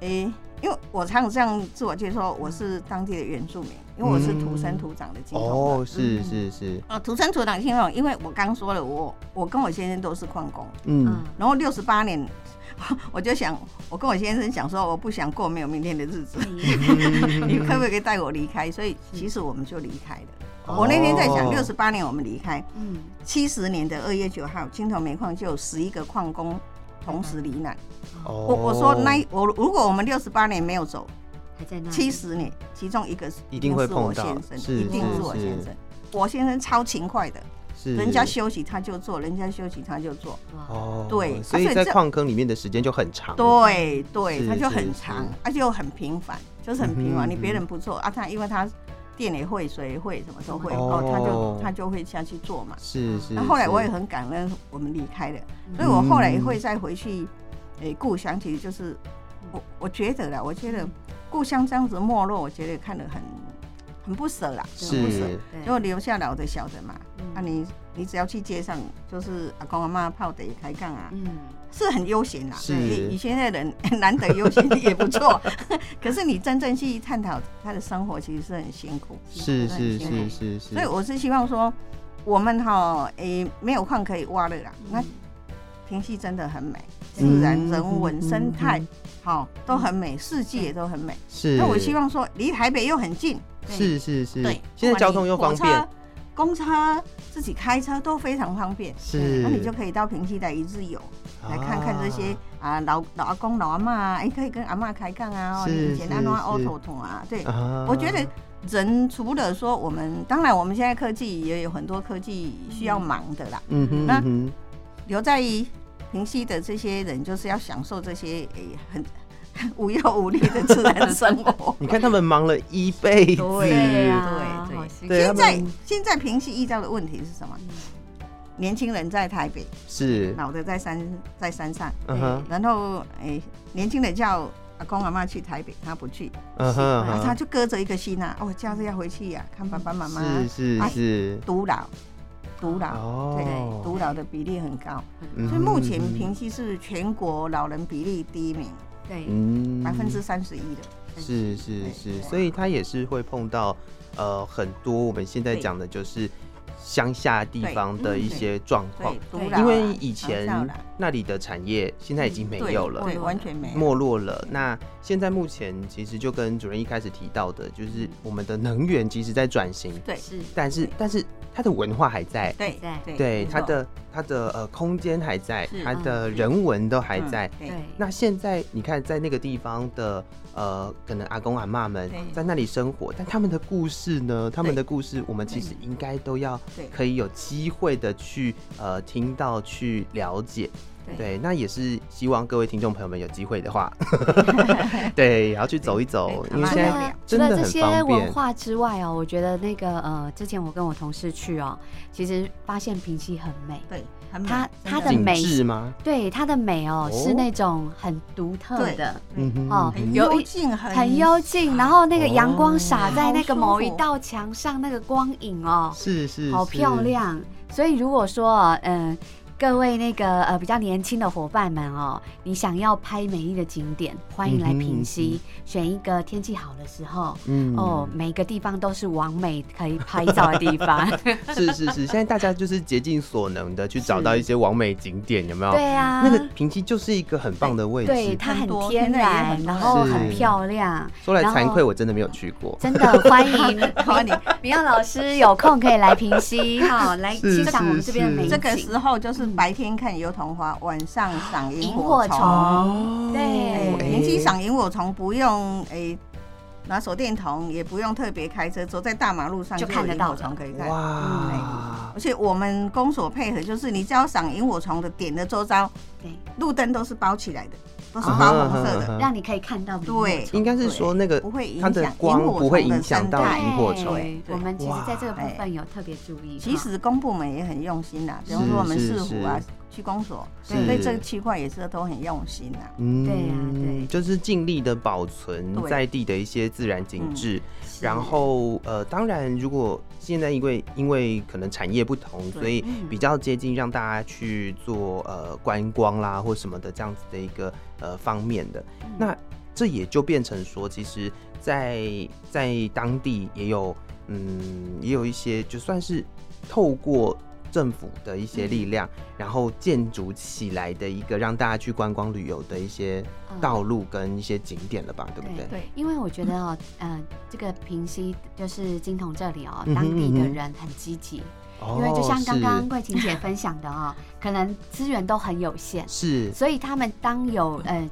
D: 诶、因为我常常这样自我介绍，我是当地的原住民，因为我是土生土长的金童
A: 哦，是是是，
D: 啊，土生土长金童人，因为我刚说了，我我跟我先生都是矿工，
A: 嗯，
D: 然后六十八年，(laughs) 我就想，我跟我先生讲说，我不想过没有明天的日子，(laughs) 你可不可以带我离开？所以其实我们就离开了。我那天在想，
A: 哦
D: 六十八年我们离开，
C: 嗯，
D: 七十年的二月九号，青铜煤矿就有十一个矿工同时罹难。
A: 哦。
D: 我我说那我如果我们六十八年没有走，
C: 还在那里
D: 七十年其中一个是
A: 一定会碰到。
D: 先生，
A: 是
D: 一定是我先生。我先生超勤快的，
A: 是。
D: 人家休息他就做，人家休息他就做。
A: 哦，
D: 对
A: 所以在矿坑里面的时间就很长，
D: 对对，他就很长，而且又很频繁，就是很频繁。
A: 嗯哼。
D: 你别人不做啊，他因为他电也会，水也会，什么都会，
A: 哦。
D: 哦，他就他就会下去做嘛。
A: 是是。
D: 那后来我也很感恩我们离开了，所以我后来也会再回去，诶，故乡其实就是我我觉得啦，我觉得故乡这样子没落，我觉得看得很很不舍啦，很不舍。
A: 是
C: 对
D: 就留下老的小的嘛，
C: 嗯。
D: 啊你你只要去街上，就是阿公阿妈泡的开杠啊，
C: 嗯，
D: 是很悠闲啦。
A: 是
D: 以以前的人 (laughs) 难得悠闲也不错，(laughs) 可是你真正去探讨他的生活，其实是很辛苦。
A: 是
D: 很
A: 是是是是，
D: 所以我是希望说，我们哈诶、没有矿可以挖了啦，那平溪真的很美，自然、
A: 嗯
D: 人文、
A: 嗯
D: 生态
A: 嗯，
D: 好都很美，四季也都很美。
A: 是。
D: 那我希望说，离台北又很近，
A: 是是是，
D: 对，
A: 现在交通又方便
D: 公车、自己开车都非常方便。
A: 是，
D: 那你就可以到平溪来一日游，来看看这些
A: 啊。
D: 啊老老阿公、老阿妈啊，哎，可以跟阿妈开杠啊，以前安装
A: 是
D: auto 桶啊，对，
A: 啊。
D: 我觉得人除了说我们，当然我们现在科技也有很多科技需要忙的啦，
A: 嗯哼
D: 那
A: 嗯哼。
D: 留在平溪的这些人，就是要享受这些诶、很 (laughs) 无忧无虑的自然生活。(laughs)
A: 你看他们忙了一辈子，
D: 对
C: 啊，
D: 对对现在现在平息遇到的问题是什么？年轻人在台北，
A: 是，
D: 老的在山在山上，
A: 嗯哼，
D: 然后哎、年轻人叫阿公阿妈去台北，他不去，
A: 嗯哼，
D: 然后他就搁着一个心啊，哦，假日要回去呀、看爸爸妈妈。
A: 是是
D: 哎
A: 是，
D: 独老，独老，
A: 哦。
D: 对，独老的比例很高，
A: 嗯。
D: 所以目前
A: 哼
D: 平溪是全国老人比例第一名，
C: 对，
A: 嗯。
D: 百分之三十一的。
A: 是是是，所以他也是会碰到呃很多我们现在讲的就是乡下地方的一些状况。因为以前那里的产业现在已经没有了，
D: 对，完全没。
A: 没落了。那现在目前其实就跟主任一开始提到的，就是我们的能源其实在转型，
D: 对。
C: 是，
A: 但是但是它的文化还在，
D: 对
C: 对
D: 对
A: 它的它的呃空间还在，它的
C: 嗯。
A: 人文都还在。
D: 对，
A: 那现在你看，在那个地方的呃，可能阿公阿妈们在那里生活，但他们的故事呢？他们的故事，我们其实应该都要可以有机会的去呃听到、去了解。
C: 对
A: 对，那也是希望各位听众朋友们有机会的话 (laughs) (laughs) 对，也要去走一走，
D: 对
A: 因为现在
C: 除了这些。文化之外哦，我觉得那个呃，之前我跟我同事去哦，其实发现平溪很美，
D: 对，很美
C: 它它的美
A: 是吗？
C: 对它的美哦
A: 哦
C: 是那种很独特的，
A: 嗯哼
C: 哦
D: 很幽静，很
C: 很幽静，然后那个阳光洒在那个某一道墙上，那个光影哦，
A: 是是，
C: 好漂亮。所以如果说嗯。各位那个呃比较年轻的伙伴们哦，你想要拍美丽的景点，欢迎来平溪，选一个天气好的时候，
A: 嗯
C: 哦，每个地方都是完美可以拍照的地方。(laughs)
A: 是是是，现在大家就是竭尽所能的去找到一些完美景点，有没有？
C: 对啊，
A: 那个平溪就是一个很棒的位置。
C: 对它很天然，然后很漂亮。
A: 说来惭愧，我真的没有去过。
C: 真的 (laughs) 欢迎
D: 欢迎
C: 明耀老师有空可以来平溪哈，来欣赏我们这边的美景。
D: 这个时候就是白天看油桐花，晚上赏
C: 萤
D: 萤
C: 火虫。
A: 哦。
C: 对。
D: 哎
C: 哎
D: 平溪赏萤火虫不用诶拿手电筒，也不用特别开车，走在大马路上
C: 就看得到了
D: 虫可以看。
A: 哇，
D: 而且我们公所配合，就是你只要赏萤火虫的点的周遭，
C: 对，
D: 路灯都是包起来的，都是
A: 啊
D: 包红色的，
C: 让你可以看到
D: 对
A: 应该是说那个
D: 不会影
A: 它的
D: 响
A: 光
D: 萤火
A: 不会影响到萤火虫。
C: 我们其实在这个部分有特别注意。
D: 其实公部门也很用心啦，比方说我们
A: 是
D: 市府啊
A: 是、
D: 区公所，
A: 是
D: 对这个区块也是都很用心呐。
A: 嗯
C: 对呀对
A: 就是尽力的保存在地的一些自然景致。
C: 是
A: 然后呃，当然，如果现在因为因为可能产业不同，所以
C: 嗯
A: 比较接近让大家去做呃观光啦或什么的这样子的一个呃方面的。
C: 嗯
A: 那这也就变成说，其实在，在当地也有嗯也有一些就算是透过政府的一些力量，然后建筑起来的一个让大家去观光旅游的一些
C: 嗯。
A: 道路跟一些景点了吧，对不对？
D: 对，
C: 因为我觉得哦，(laughs) 呃，这个平溪就是金童这里哦，当地的人很积极，
A: 哦
C: 因为就像刚刚桂琴姐分享的哦，可能资源都很有限，
A: 是。
C: 所以他们当有呃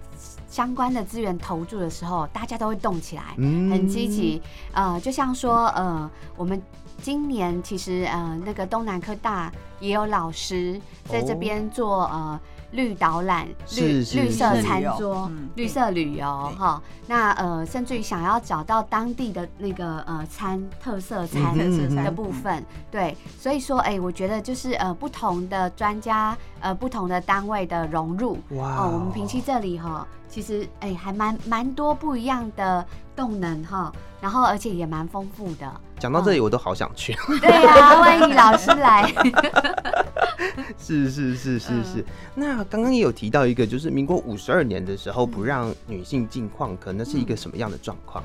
C: 相关的资源投注的时候，大家都会动起来，
A: 嗯。
C: 很积极。呃，就像说呃，我们今年其实呃那个东南科大也有老师在这边做、呃。绿导览、绿绿色餐桌、
D: 嗯
C: 绿色旅游
D: 对
C: 哈，那呃，甚至于想要找到当地的那个呃餐特色餐的部分，对，所以说哎、我觉得就是呃不同的专家呃不同的单位的融入，
A: 哇
C: 哦，我们平溪这里哈，其实哎、还蛮蛮多不一样的动能哈，然后而且也蛮丰富的。
A: 讲到这里，我都好想去。(laughs)
C: 对呀、欢迎老师来。(laughs)
A: 是是是是
C: 嗯
A: 是。那刚刚也有提到一个，就是民国五十二年的时候不让女性进矿坑，那是一个什么样的状况？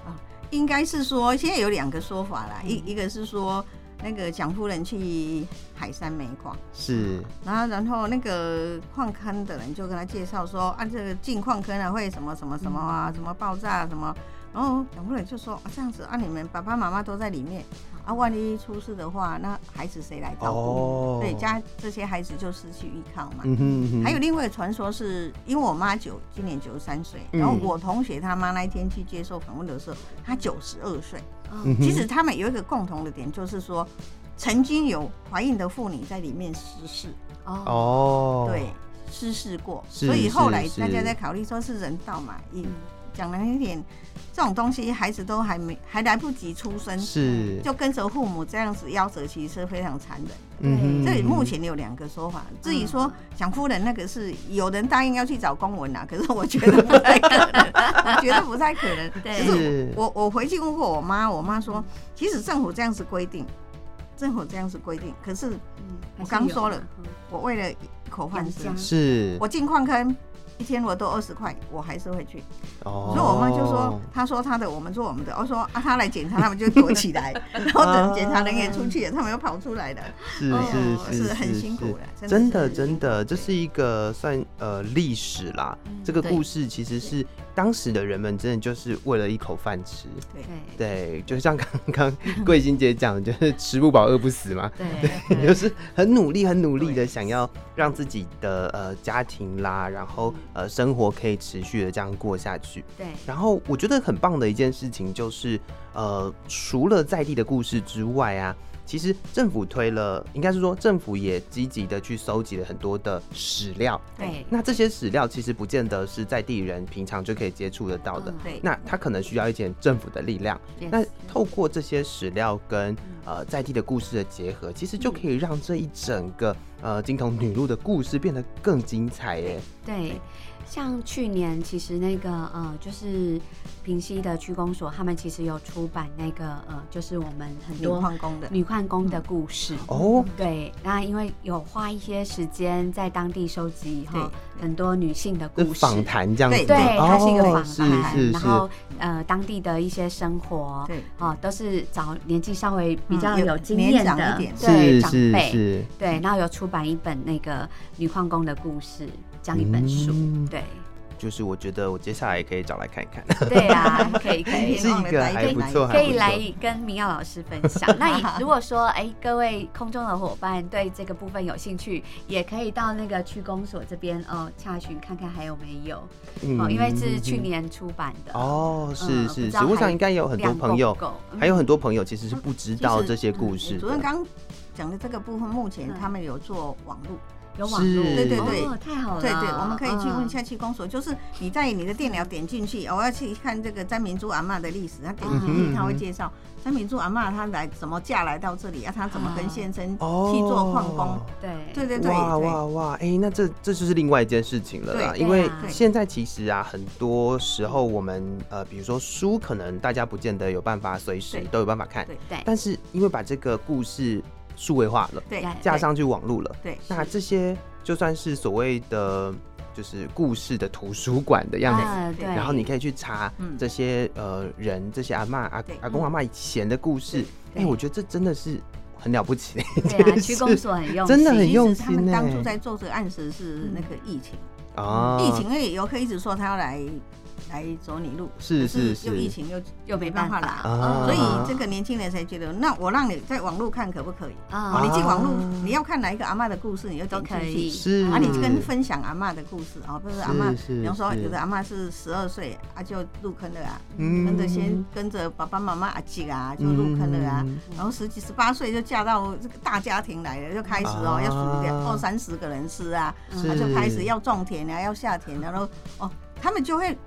D: 应该是说现在有两个说法啦，一一个是说那个蒋夫人去海山煤矿，
A: 是
D: 然后然后那个矿坑的人就跟他介绍说，啊，这个进矿坑啊会什么什么什么啊，什么爆炸什么。然后就说啊，这样子啊，你们爸爸妈妈都在里面啊，万一出事的话，那孩子谁来照顾？
A: 哦，
D: 对，家这些孩子就失去依靠嘛。
A: 嗯哼嗯哼，
D: 还有另外一个传说是，因为我妈九今年九十三岁，
A: 嗯。
D: 然后我同学他妈那一天去接受访问的时候，她九十二岁。
A: 嗯哼。
D: 其实他们有一个共同的点，就是说曾经有怀孕的妇女在里面失事，
C: 哦，
A: 哦，
D: 对，失事过，所以后来大家在考虑说是人道嘛，也
C: 嗯
D: 讲难听点，这种东西孩子都还没还来不及出生，
A: 是，
D: 就跟着父母这样子夭折，其实是非常残忍。
A: 嗯哼。
D: 这里目前有两个说法，至于说蒋夫人那个是有人答应要去找公文啊，(laughs) 可是我觉得不太可能，我觉得不太可能。
C: 对。
D: 可是
A: 是。
D: 我我回去问过我妈，我妈说，其实政府这样子规定，政府这样子规定，可是
C: 嗯
D: 我刚说了，我为了一口饭吃
A: 是。
D: 我进矿坑。一天我都二十块，我还是会去。
A: 哦，
D: 所以我妈就说，她说她的，我们做我们的。我说啊，她来检查，他们就躲起来，(laughs) 然后等检查人员出去了，他们又跑出来了。
A: 是
D: 哦
A: 是
D: 是很辛苦
A: 是
D: 的真的
A: 真的这是一个算呃历史啦。这个故事其实是当时的人们真的就是为了一口饭吃，
D: 对
C: 对
A: 对，就像刚刚 (laughs) 桂欣姐讲的，就是吃不饱饿不死嘛。
C: 对对，
A: 就是很努力、很努力的想要让自己的呃家庭啦，然后呃生活可以持续的这样过下去。
C: 对
A: 然后我觉得很棒的一件事情就是，呃，除了在地的故事之外啊，其实政府推了，应该是说政府也积极的去收集了很多的史料。
C: 对
A: 那这些史料其实不见得是在地人平常就可以接触得到的，
C: 嗯
D: 对
A: 那他可能需要一点政府的力量。那透过这些史料跟呃在地的故事的结合，其实就可以让这一整个呃金童女路的故事变得更精彩耶。
C: 对，像去年其实那个呃，就是平西的区公所，他们其实有出版那个呃，就是我们很
D: 女
C: 多
D: 矿工的，
C: 女矿工的故事。
A: 哦，
C: 对，那因为有花一些时间在当地收集以后
D: 对，
C: 很多女性的故事。
A: 是访谈这样子。吗，
D: 对
C: 对，它是一个
A: 哦
C: 访谈，然后呃，当地的一些生活，
D: 对。
C: 哦，都是找年纪稍微比较
D: 嗯有
C: 有经
D: 年
C: 验的，对长辈，
A: 是，
C: 对，然后有出版一本那个女矿工的故事，这样一本书，
A: 嗯。
C: 对，
A: 就是我觉得我接下来也可以找来看一看。(laughs)
C: 对啊，可以可以
A: 是一个还不错，
C: 可以来跟明耀老师分享。那你 (laughs) 如果说，哎，各位空中的伙伴对这个部分有兴趣，也可以到那个区公所这边哦查询看看还有没有
A: 嗯
C: 哦，因为是去年出版的
A: 哦，是是是，
C: 知道
A: 我想
C: 还
A: 应该有很多朋友还有很多朋友其实是不知道这些故事的。
D: 主任刚讲的这个部分，目前
C: 嗯
D: 他们有做网络，
C: 有网络，
A: 是。
D: 对对对。
C: 哦，太好了，
D: 对对，我们可以去问一
C: 嗯
D: 下气功所，就是你在你的电脑点进去，我要去看这个詹明珠阿嬷的历史，他点进
A: 嗯
D: 去他会介绍詹明珠阿嬷她来怎么嫁来到这里啊，她怎么跟先生
A: 哦，
D: 去做矿工，
C: 对。
D: 对对对，
A: 哇哇哇！哎、那这这就是另外一件事情了啦。因为现在其实啊，很多时候我们呃，比如说书，可能大家不见得有办法随时都有办法看，
D: 对
C: 对，
A: 但是因为把这个故事数位化了，
D: 对
C: 对。
A: 架上去网络了，
D: 对
A: 那这些就算是所谓的就是故事的图书馆的样子。然后你可以去查
D: 嗯。
A: 这些呃人，这些阿妈阿阿公阿妈以前的故事，哎、
C: 对。
A: 我觉得这真的是很了不起。的一
C: 对啊，(laughs)
A: 件
C: 区公
A: 事
C: 所很用心
A: 真的很用
D: 心他们
A: 心
D: 当初
A: 欸
D: 在做这个案子是那个疫情，
A: 啊！
D: 疫情因为游客一直说他要来来走你路，
A: 是
D: 可是
A: 是
D: 又疫情又
C: 又没办法
D: 来，
A: 啊。
D: 所以这个年轻人才觉得，那我让你在网络看可不可以？
C: 啊。
D: 哦，你进网络
A: 啊，
D: 你要看哪一个阿嬷的故事，你就
C: 都可以。
A: 是。
D: 啊，你就跟分享阿嬷的故事啊，不是阿嬷，
A: 是
D: 比方说
A: 是
D: 有的阿嬷是十二岁啊就入坑了啊，
A: 嗯。
D: 跟着先跟着爸爸妈妈阿姐啊就入坑了啊。
A: 嗯，
D: 然后十几十八岁就嫁到这个大家庭来了，就开始哦
A: 啊。
D: 要数两二三十个人吃啊，
C: 是。
D: 他就开始要种田啊，要下田，然后哦，他们就会把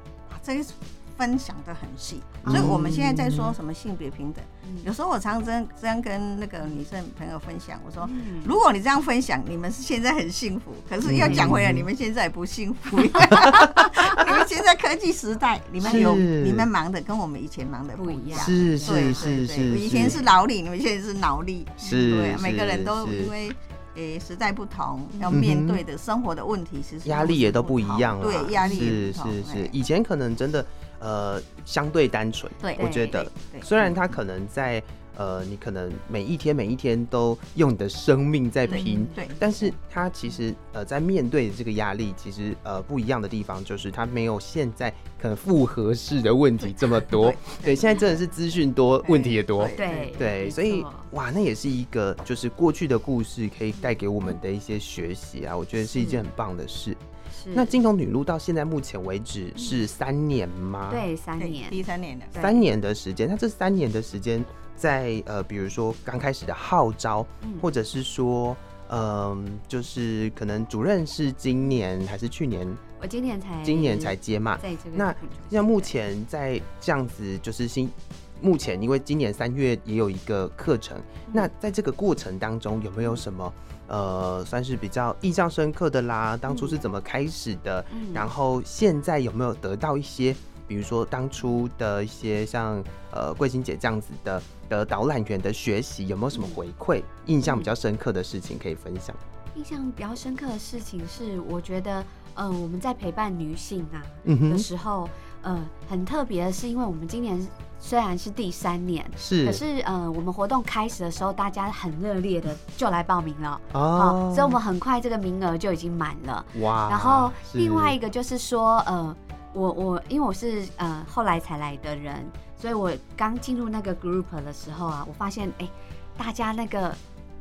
D: 这些分享的很细，所以我们现在在说什么性别平等，有时候我常常这样跟那个女生朋友分享，我说。
C: 嗯
D: 如果你这样分享，你们是现在很幸福，可是要讲回来，你们现在不幸福。(laughs) 你们现在科技时代，你们有你们忙的跟我们以前忙的不一样。
A: 是
D: 对
A: 是是是，
D: 以前是劳力，你们现在是脑力。
A: 是
D: 对，每个人都因为诶时代不同，要面对的生活的问题，其实
A: 压力也都不一样了，
D: 对，压力
A: 是是是
D: 哎，
A: 以前可能真的呃相对单纯，
D: 对
A: 我觉得
D: 对。
A: 虽然他可能在呃，你可能每一天每一天都用你的生命在拼，
D: 对，
A: 但是他其实呃在面对这个压力，其实呃不一样的地方就是他没有现在可能复合式的问题这么多，对，现在真的是资讯多，问题也多，
C: 对
A: 对，
C: 没
A: 所以哇，那也是一个就是过去的故事可以带给我们的一些学习啊，我觉得是一件很棒的事。
C: 是。
A: 那金童女路到现在目前为止是三年吗？，
C: 对三年，
D: 第三年
C: 的，
A: 三年的时间。那这三年的时间，在呃，比如说刚开始的号召，
C: 嗯
A: 或者是说，嗯、就是可能主任是今年还是去年？
C: 我今年才
A: 今年才接嘛。
C: 在这个
A: 那像目前在这样子，就是新目前，因为今年三月也有一个课程，
C: 嗯
A: 那在这个过程当中有没有什么呃，算是比较印象深刻的啦？当初是怎么开始的？
C: 嗯
A: 然后现在有没有得到一些，比如说当初的一些像呃桂欣姐这样子的的导览员的学习，有没有什么回馈？印象比较深刻的事情可以分享？
C: 印象比较深刻的事情是，我觉得，呃，我们在陪伴女性啊的时候，呃，很特别的是，因为我们今年虽然是第三年，
A: 是，
C: 可是呃，我们活动开始的时候，大家很热烈的就来报名了。
A: 哦
C: 哦，所以我们很快这个名额就已经满了。
A: 哇，
C: 然后另外一个就是说，呃，我我因为我是呃后来才来的人，所以我刚进入那个 group 的时候啊，我发现哎、大家那个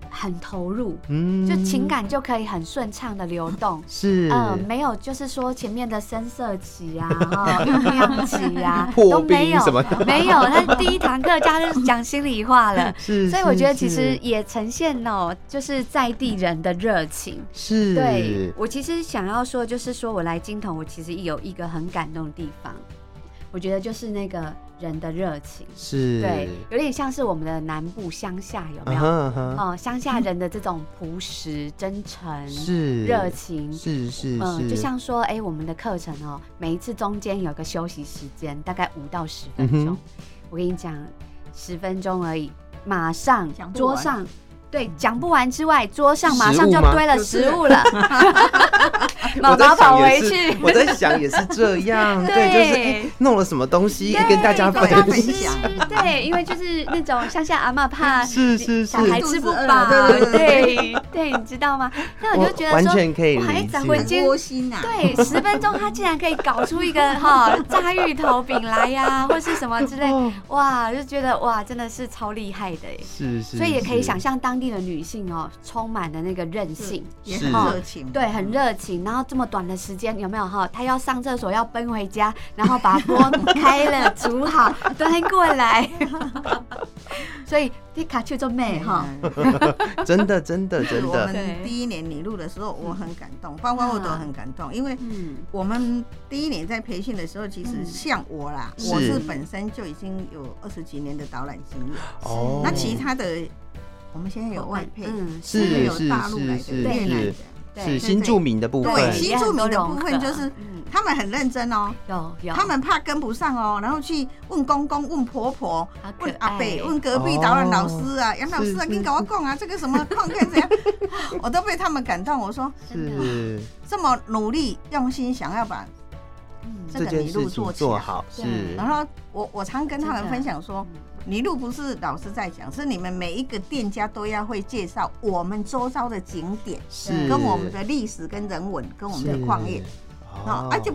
C: 很投入，
A: 嗯
C: 就情感就可以很顺畅的流动。(laughs)
A: 是，
C: 嗯，没有，就是说前面的声色期啊，(laughs) 哈，酝酿期啊，(laughs) 都没有
A: 什么，
C: 没有。他第一堂课家就是讲心里话了，
A: 是，
C: 所以我觉得其实也呈现哦，就是在地人的热情。
A: 是
C: 对我其实想要说，就是说我来金童，我其实有一个很感动的地方，我觉得就是那个人的热情，
A: 是，
C: 对，有点像是我们的南部乡下有没
A: 嗯
C: 有？哦，乡下人的这种朴实、真诚、
A: 是
C: 热情。
A: 是是
C: 嗯，
A: 是，
C: 就像说，哎、我们的课程哦，每一次中间有个休息时间，大概五到十分钟。我跟你讲，十分钟而已，马上桌上。对，讲不完之外，桌上马上就堆了食物了，(laughs) 妈妈跑回去。
A: 我在想也是这样，对，就是哎弄了什么东西跟大家分享，
C: 吃对，因为就是那种乡下阿妈怕
A: 是是
C: 小孩，吃不饱，
D: 对对
C: 你知道吗？那我就觉得
A: 完
C: 说，
A: 全可以理解。
D: 很窝心呐，
C: 对，十分钟他竟然可以搞出一个哈炸芋头饼来呀、或是什么之类，
A: 哦
C: 哇，就觉得哇，真的是超厉害的耶。
A: 是是，
C: 所以也可以想
A: 是，
C: 象当地的女性哦，充满了那个韧性，
D: 也
A: 是
D: 很热情，
C: 对，很热情。然后这么短的时间，有没有哈？他要上厕所要奔回家，然后把锅开了煮好 (laughs) 端过来。(laughs) 所以皮卡丘做妹哈，(laughs)
A: 真的真的
D: 我
A: 真的，我
D: 们第一年你录的时候，我很感动，包括我都很感动，因为
C: 嗯，
D: 我们第一年在培训的时候，其实
C: 嗯
D: 像我啦，我是本身就已经有二十几年的导览经验。
A: 哦。
D: 那其他的，我们现在有外配，
C: 嗯，
A: 是
D: 有大陆来的、
A: 是。
D: 越南的，
A: 是
C: 对
A: 新住民的部分。
D: 对，新住民的部分就是
C: 嗯，
D: 他们很认真哦，
C: 有有，
D: 他们怕跟不上哦，然后去问公公、问婆婆、问阿伯、问隔壁导览老师啊、杨老师啊，
A: 跟
D: 你跟我讲啊，这个什么矿可以怎样，(laughs) 我都被他们感动。我说
A: 是。
D: 这么努力用心想要把
C: 嗯。
D: 这个泥
A: 这件事情
D: 路做
A: 做好，
C: 对。
A: 是
D: 然后我我常跟他们分享说，泥路不是老师在讲，是你们每一个店家都要会介绍我们周遭的景点，
A: 是
D: 跟我们的历史、跟人文、跟我们的矿业。
A: 哦
D: 哦，而且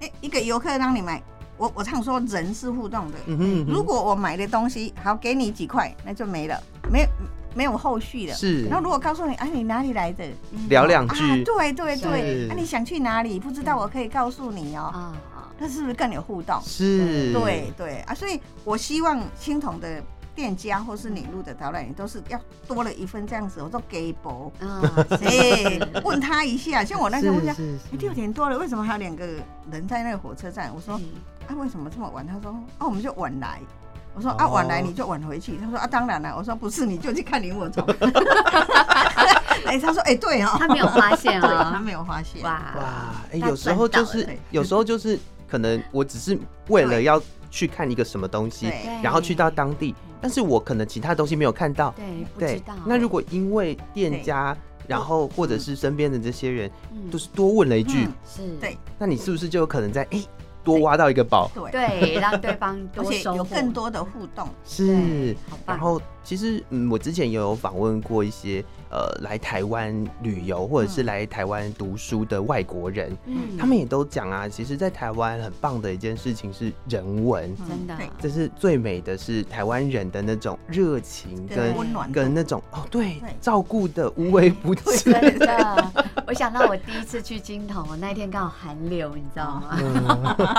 D: 哎一个游客让你买，我我常说人是互动的。
A: 嗯哼嗯哼
D: 如果我买的东西好给你几块，那就没了，没没有后续了。
A: 是
D: 然后如果告诉你，哎，你哪里来的？
A: 聊两
D: 啊，
A: 句，
D: 对对对，啊，你想去哪里？不知道，我可以告诉你哦。
C: 啊啊，
D: 那是不是更有互动？
A: 是，
D: 对对啊，所以我希望青铜的店家或是你路的导览员都是要多了一份这样子，我说给博，
C: 啊，(laughs)
D: 哎，问他一下，像我那天问他，六点多了，为什么还有两个人在那个火车站？我说
C: 嗯
D: 啊，为什么这么晚？他说啊，我们就晚来。我说
A: 哦
D: 啊，晚来你就晚回去。他说啊，当然了。我说不是，你就去看萤火虫。(laughs) 哎，他说哎，对哦，
C: 他没有发现 (laughs)
D: 啊，他
C: 啊，
D: 没有发现。
C: 哇
A: 哇，哎，
C: 那
A: 有时候就是有时候就是可能我只是为了要去看一个什么东西，然后去到当地，但是我可能其他东西没有看到，
C: 对，不知
A: 对
C: 道。，
A: 那如果因为店家，然后或者是身边的这些人，
C: 嗯。
A: 就是多问了一句
D: 嗯，
C: 是，
D: 对。
A: 那你是不是就有可能在哎多挖到一个宝。
D: 对，
C: 对，让对方
D: 而且
C: 多收，
D: 有更多的互动。
A: 是然后其实嗯，我之前也有访问过一些呃来台湾旅游或者是
D: 嗯
A: 来台湾读书的外国人，
C: 嗯。
A: 他们也都讲啊，其实，在台湾很棒的一件事情是人文。
D: 嗯
C: 真的。
D: 对，
A: 这是最美的是台湾人的那种热情跟
D: 跟温暖
A: 跟那种哦，对
D: 对，
A: 照顾的无微不至。
C: 真的，(laughs) 我想到我第一次去金头，我那天刚好寒流，你知道吗？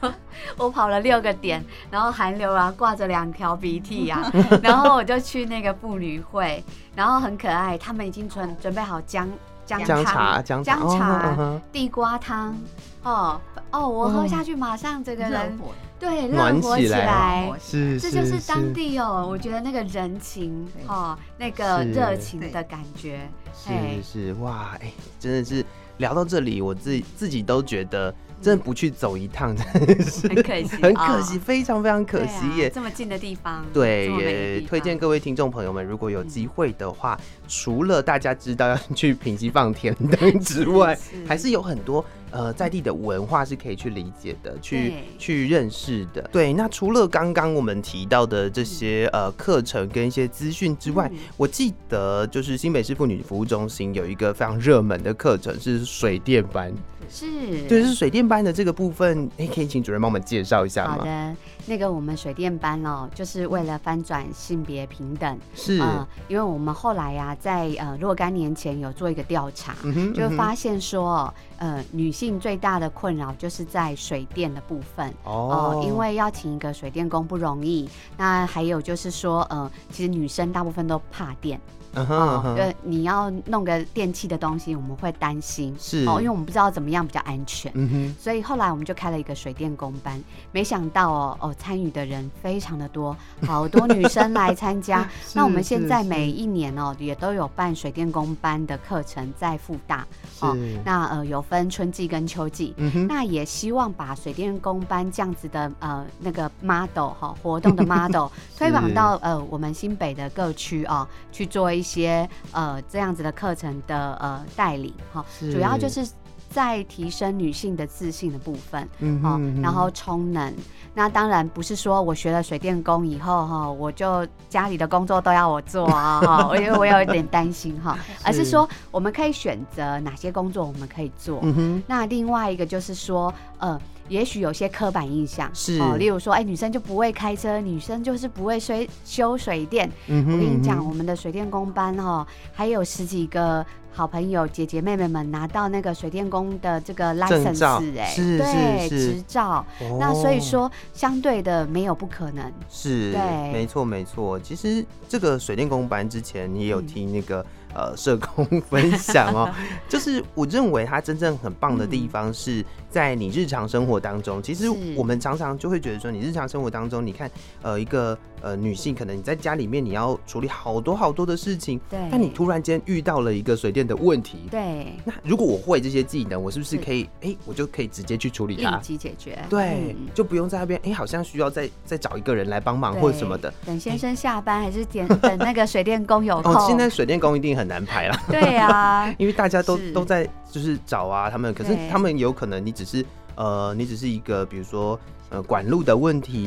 A: 嗯 (laughs)
C: 我跑了六个点，然后寒流啊，挂着两条鼻涕啊，(laughs) 然后我就去那个妇女会，然后很可爱，他们已经准准备好姜姜
A: 姜茶，姜茶，
C: 姜茶、
A: 哼
C: 地瓜汤，哦哦，我喝下去马上整个人
D: 火
C: 对
A: 暖
C: 热火起
A: 起来。
C: 来。
A: 是，
C: 这就是当地哦，我觉得那个人情
D: 对。
C: 哦，那个
A: 是。
C: 热情的感觉，
A: 是
C: 嘿。
A: 是哇，哎、真的是聊到这里，我自己自己都觉得，真的不去走一趟，真的是
C: 很可惜
A: 很可惜，
C: 哦
A: 非常非常可惜耶。
C: 啊这么近的地方，
A: 对，也推荐各位听众朋友们，如果有机会的话，除了大家知道要去平溪放天灯之外，(laughs) 还是有很多呃在地的文化是可以去理解的，去去认识的。对，那除了刚刚我们提到的这些呃课程跟一些资讯之外，
C: 嗯。
A: 我记得就是新北市妇女服务中心有一个非常热门的课程是水电班，
C: 是，
A: 对，是水电班的这个部分，哎、可以请主任帮我们介绍一下吗？
C: 好的，那个我们水电班哦，就是为了翻转性别平等，
A: 是，
C: 呃，因为我们后来呀、在呃若干年前有做一个调查，就发现说，呃，女性最大的困扰就是在水电的部分。
A: 哦
C: 因为要请一个水电工不容易，那还有就是说，呃，其实女生大部分都怕电
A: 嗯哼
C: 对，你要弄个电器的东西，我们会担心。
A: 是。
C: 哦，因为我们不知道怎么样比较安全。
A: 嗯哼，
C: 所以后来我们就开了一个水电工班，没想到哦哦，参与的人非常的多，好多女生来参加。(laughs) 那我们现在每一年哦，也都有办水电工班的课程在复大。哦
A: 是。
C: 那呃有分春季跟秋季，
A: 嗯哼，
C: 那也希望把水电工班这样子的呃那个 model 哈、活动的 model (laughs) 推广到呃我们新北的各区哦，去做一些呃这样子的课程的呃带领哈、主要就是在提升女性的自信的部分。哦
A: 嗯哼，嗯哼
C: 然后充能。那当然不是说我学了水电工以后哈，我就家里的工作都要我做啊哈，我因为我有一点担心哈，(laughs) 而是说我们可以选择哪些工作我们可以做。
A: 嗯哼，
C: 那另外一个就是说，呃，也许有些刻板印象
A: 是
C: 哦，例如说，哎，女生就不会开车，女生就是不会水修水电。
A: 嗯哼，
C: 我跟你讲，我们的水电工班哦，还有十几个好朋友、姐姐妹妹们拿到那个水电工的这个 license，哎，
A: 是
C: 对，
A: 是是
C: 执照。那所以
A: 哦
C: 说，相对的没有不可能。
A: 是，
C: 对
A: 没错没错。其实这个水电工班之前你也有
C: 嗯
A: 听那个、呃社工分享哦，(laughs) 就是我认为它真正很棒的地方是在你日常生活当中。其实我们常常就会觉得说，你日常生活当中，你看呃一个呃女性，可能你在家里面你要处理好多好多的事情，
C: 对
A: 但你突然间遇到了一个水电的问题，
C: 对
A: 那如果我会这些技能，我是不是
C: 是
A: 可以哎、我就可以直接去处理它
C: 立？即解决。
A: 对，
C: 嗯
A: 就不用在那边哎、好像需要再再找一个人来帮忙或者什么的。
C: 等先生下班，还是点等那个水电工有空？
A: 哦，现在水电工一定很难排了，(laughs)
C: 对啊，
A: 因为大家都都在就是找啊，他们可是他们有可能你只是呃，你只是一个比如说呃管路的问题，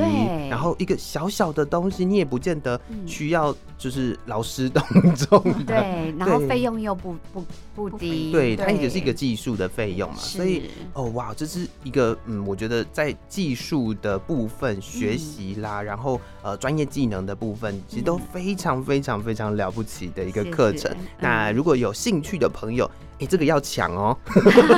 A: 然后一个小小的东西，你也不见得
C: 嗯。
A: 需要就是劳师动众的。(laughs)
C: 对，然后费用又不不不低，
A: 对，它也是一个技术的费用嘛，所以哦哇，这是一个嗯，我觉得在技术的部分学习啦，然后呃专业技能的部分，其实都
C: 嗯
A: 非常非常非常了不起的一个课程。
C: 谢
A: 那
C: 嗯。
A: 如果有兴趣的朋友，哎、这个要抢哦，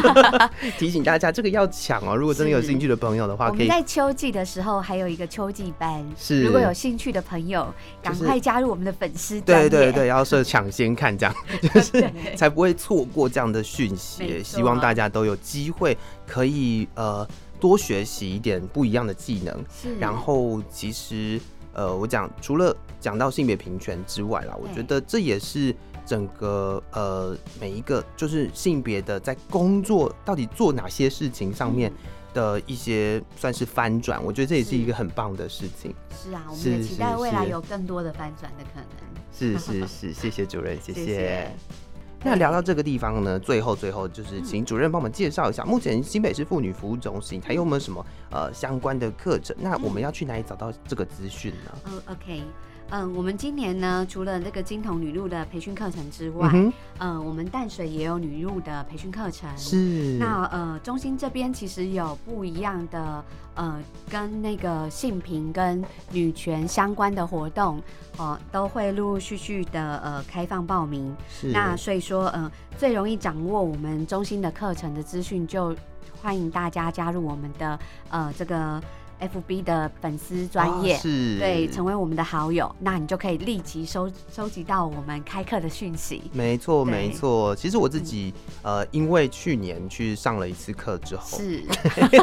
A: (laughs) 提醒大家这个要抢哦。如果真的有兴趣的朋友的话，可以
C: 我们在秋季的时候还有一个秋季班，
A: 是。
C: 如果有兴趣的朋友，赶快加入我们的粉丝
A: 对对对，，要设抢先看这样，(laughs) 就是才不会错过这样的讯息。希望大家都有机会可以呃多学习一点不一样的技能。
C: 是，
A: 然后其实呃，我讲除了讲到性别平权之外啦，我觉得这也是整个呃每一个就是性别的在工作到底做哪些事情上面
C: 嗯
A: 的一些算是翻转，我觉得这也是
C: 是
A: 一个很棒的事情。
C: 是啊，我们也期待未来有更多的翻转的可能。
A: 是是是，谢谢主任，谢
C: 谢
A: 谢。那聊到这个地方呢，最后最后就是请主任帮我们介绍一下，目前新北市妇女服务中心还有没有什么呃相关的课程？那我们要去哪里找到这个资讯呢？
C: 哦，OK。嗯，我们今年呢，除了这个金童女路的培训课程之外，
A: 嗯
C: 嗯，我们淡水也有女路的培训课程。
A: 是
C: 那呃，中心这边其实有不一样的呃，跟那个性平跟女权相关的活动，哦、都会陆陆续续的呃开放报名。
A: 是
C: 那所以说，呃，最容易掌握我们中心的课程的资讯，就欢迎大家加入我们的呃这个 FB 的粉丝专业。
A: 哦是
C: 对，成为我们的好友，那你就可以立即收收集到我们开课的讯息。
A: 没错，没错。其实我自己、呃，因为去年去上了一次课之后，
C: 是，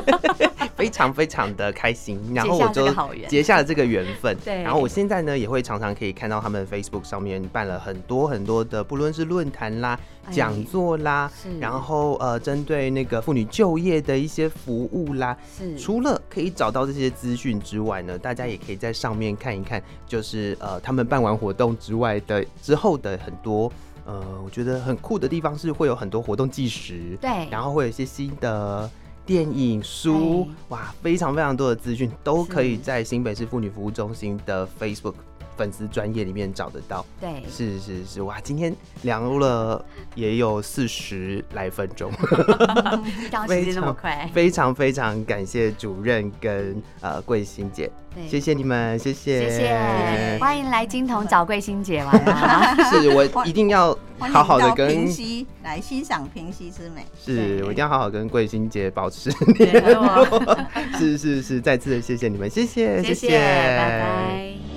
C: (laughs)
A: 非常非常的开心，(laughs) 然后我就结下了这个缘分。
C: 对
A: 然后我现在呢也会常常可以看到他们 Facebook 上面办了很多很多的，不论是论坛啦、
C: 哎
A: 讲座啦，
C: 是
A: 然后呃针对那个妇女就业的一些服务啦。
C: 是，
A: 除了可以找到这些资讯之外呢，大家也可以在上面看一看，就是呃他们办完活动之外的之后的很多呃，我觉得很酷的地方是会有很多活动计时，
C: 对。
A: 然后会有一些新的电影、书
C: 哎，
A: 哇，非常非常多的资讯都可以在新北市妇女服务中心的 Facebook 粉丝专业里面找得到。
C: 对，
A: 是是是，哇，今天聊了也有四十来分钟，(laughs)
C: 刚
A: 非
C: 时间那么
A: 常
C: 快，
A: 非常非常感谢主任跟呃桂心姐，
C: 对。
A: 谢谢你们，谢谢，
C: 谢谢，欢迎来金童找桂心姐玩啊！(laughs)
A: 是我一定要好好的跟
D: 平息来欣赏平息之美。
A: 是我一定要好好跟桂心姐保持
C: 联络。(laughs)
A: 是是是，再次的谢谢你们，谢谢。
C: 谢谢，拜拜。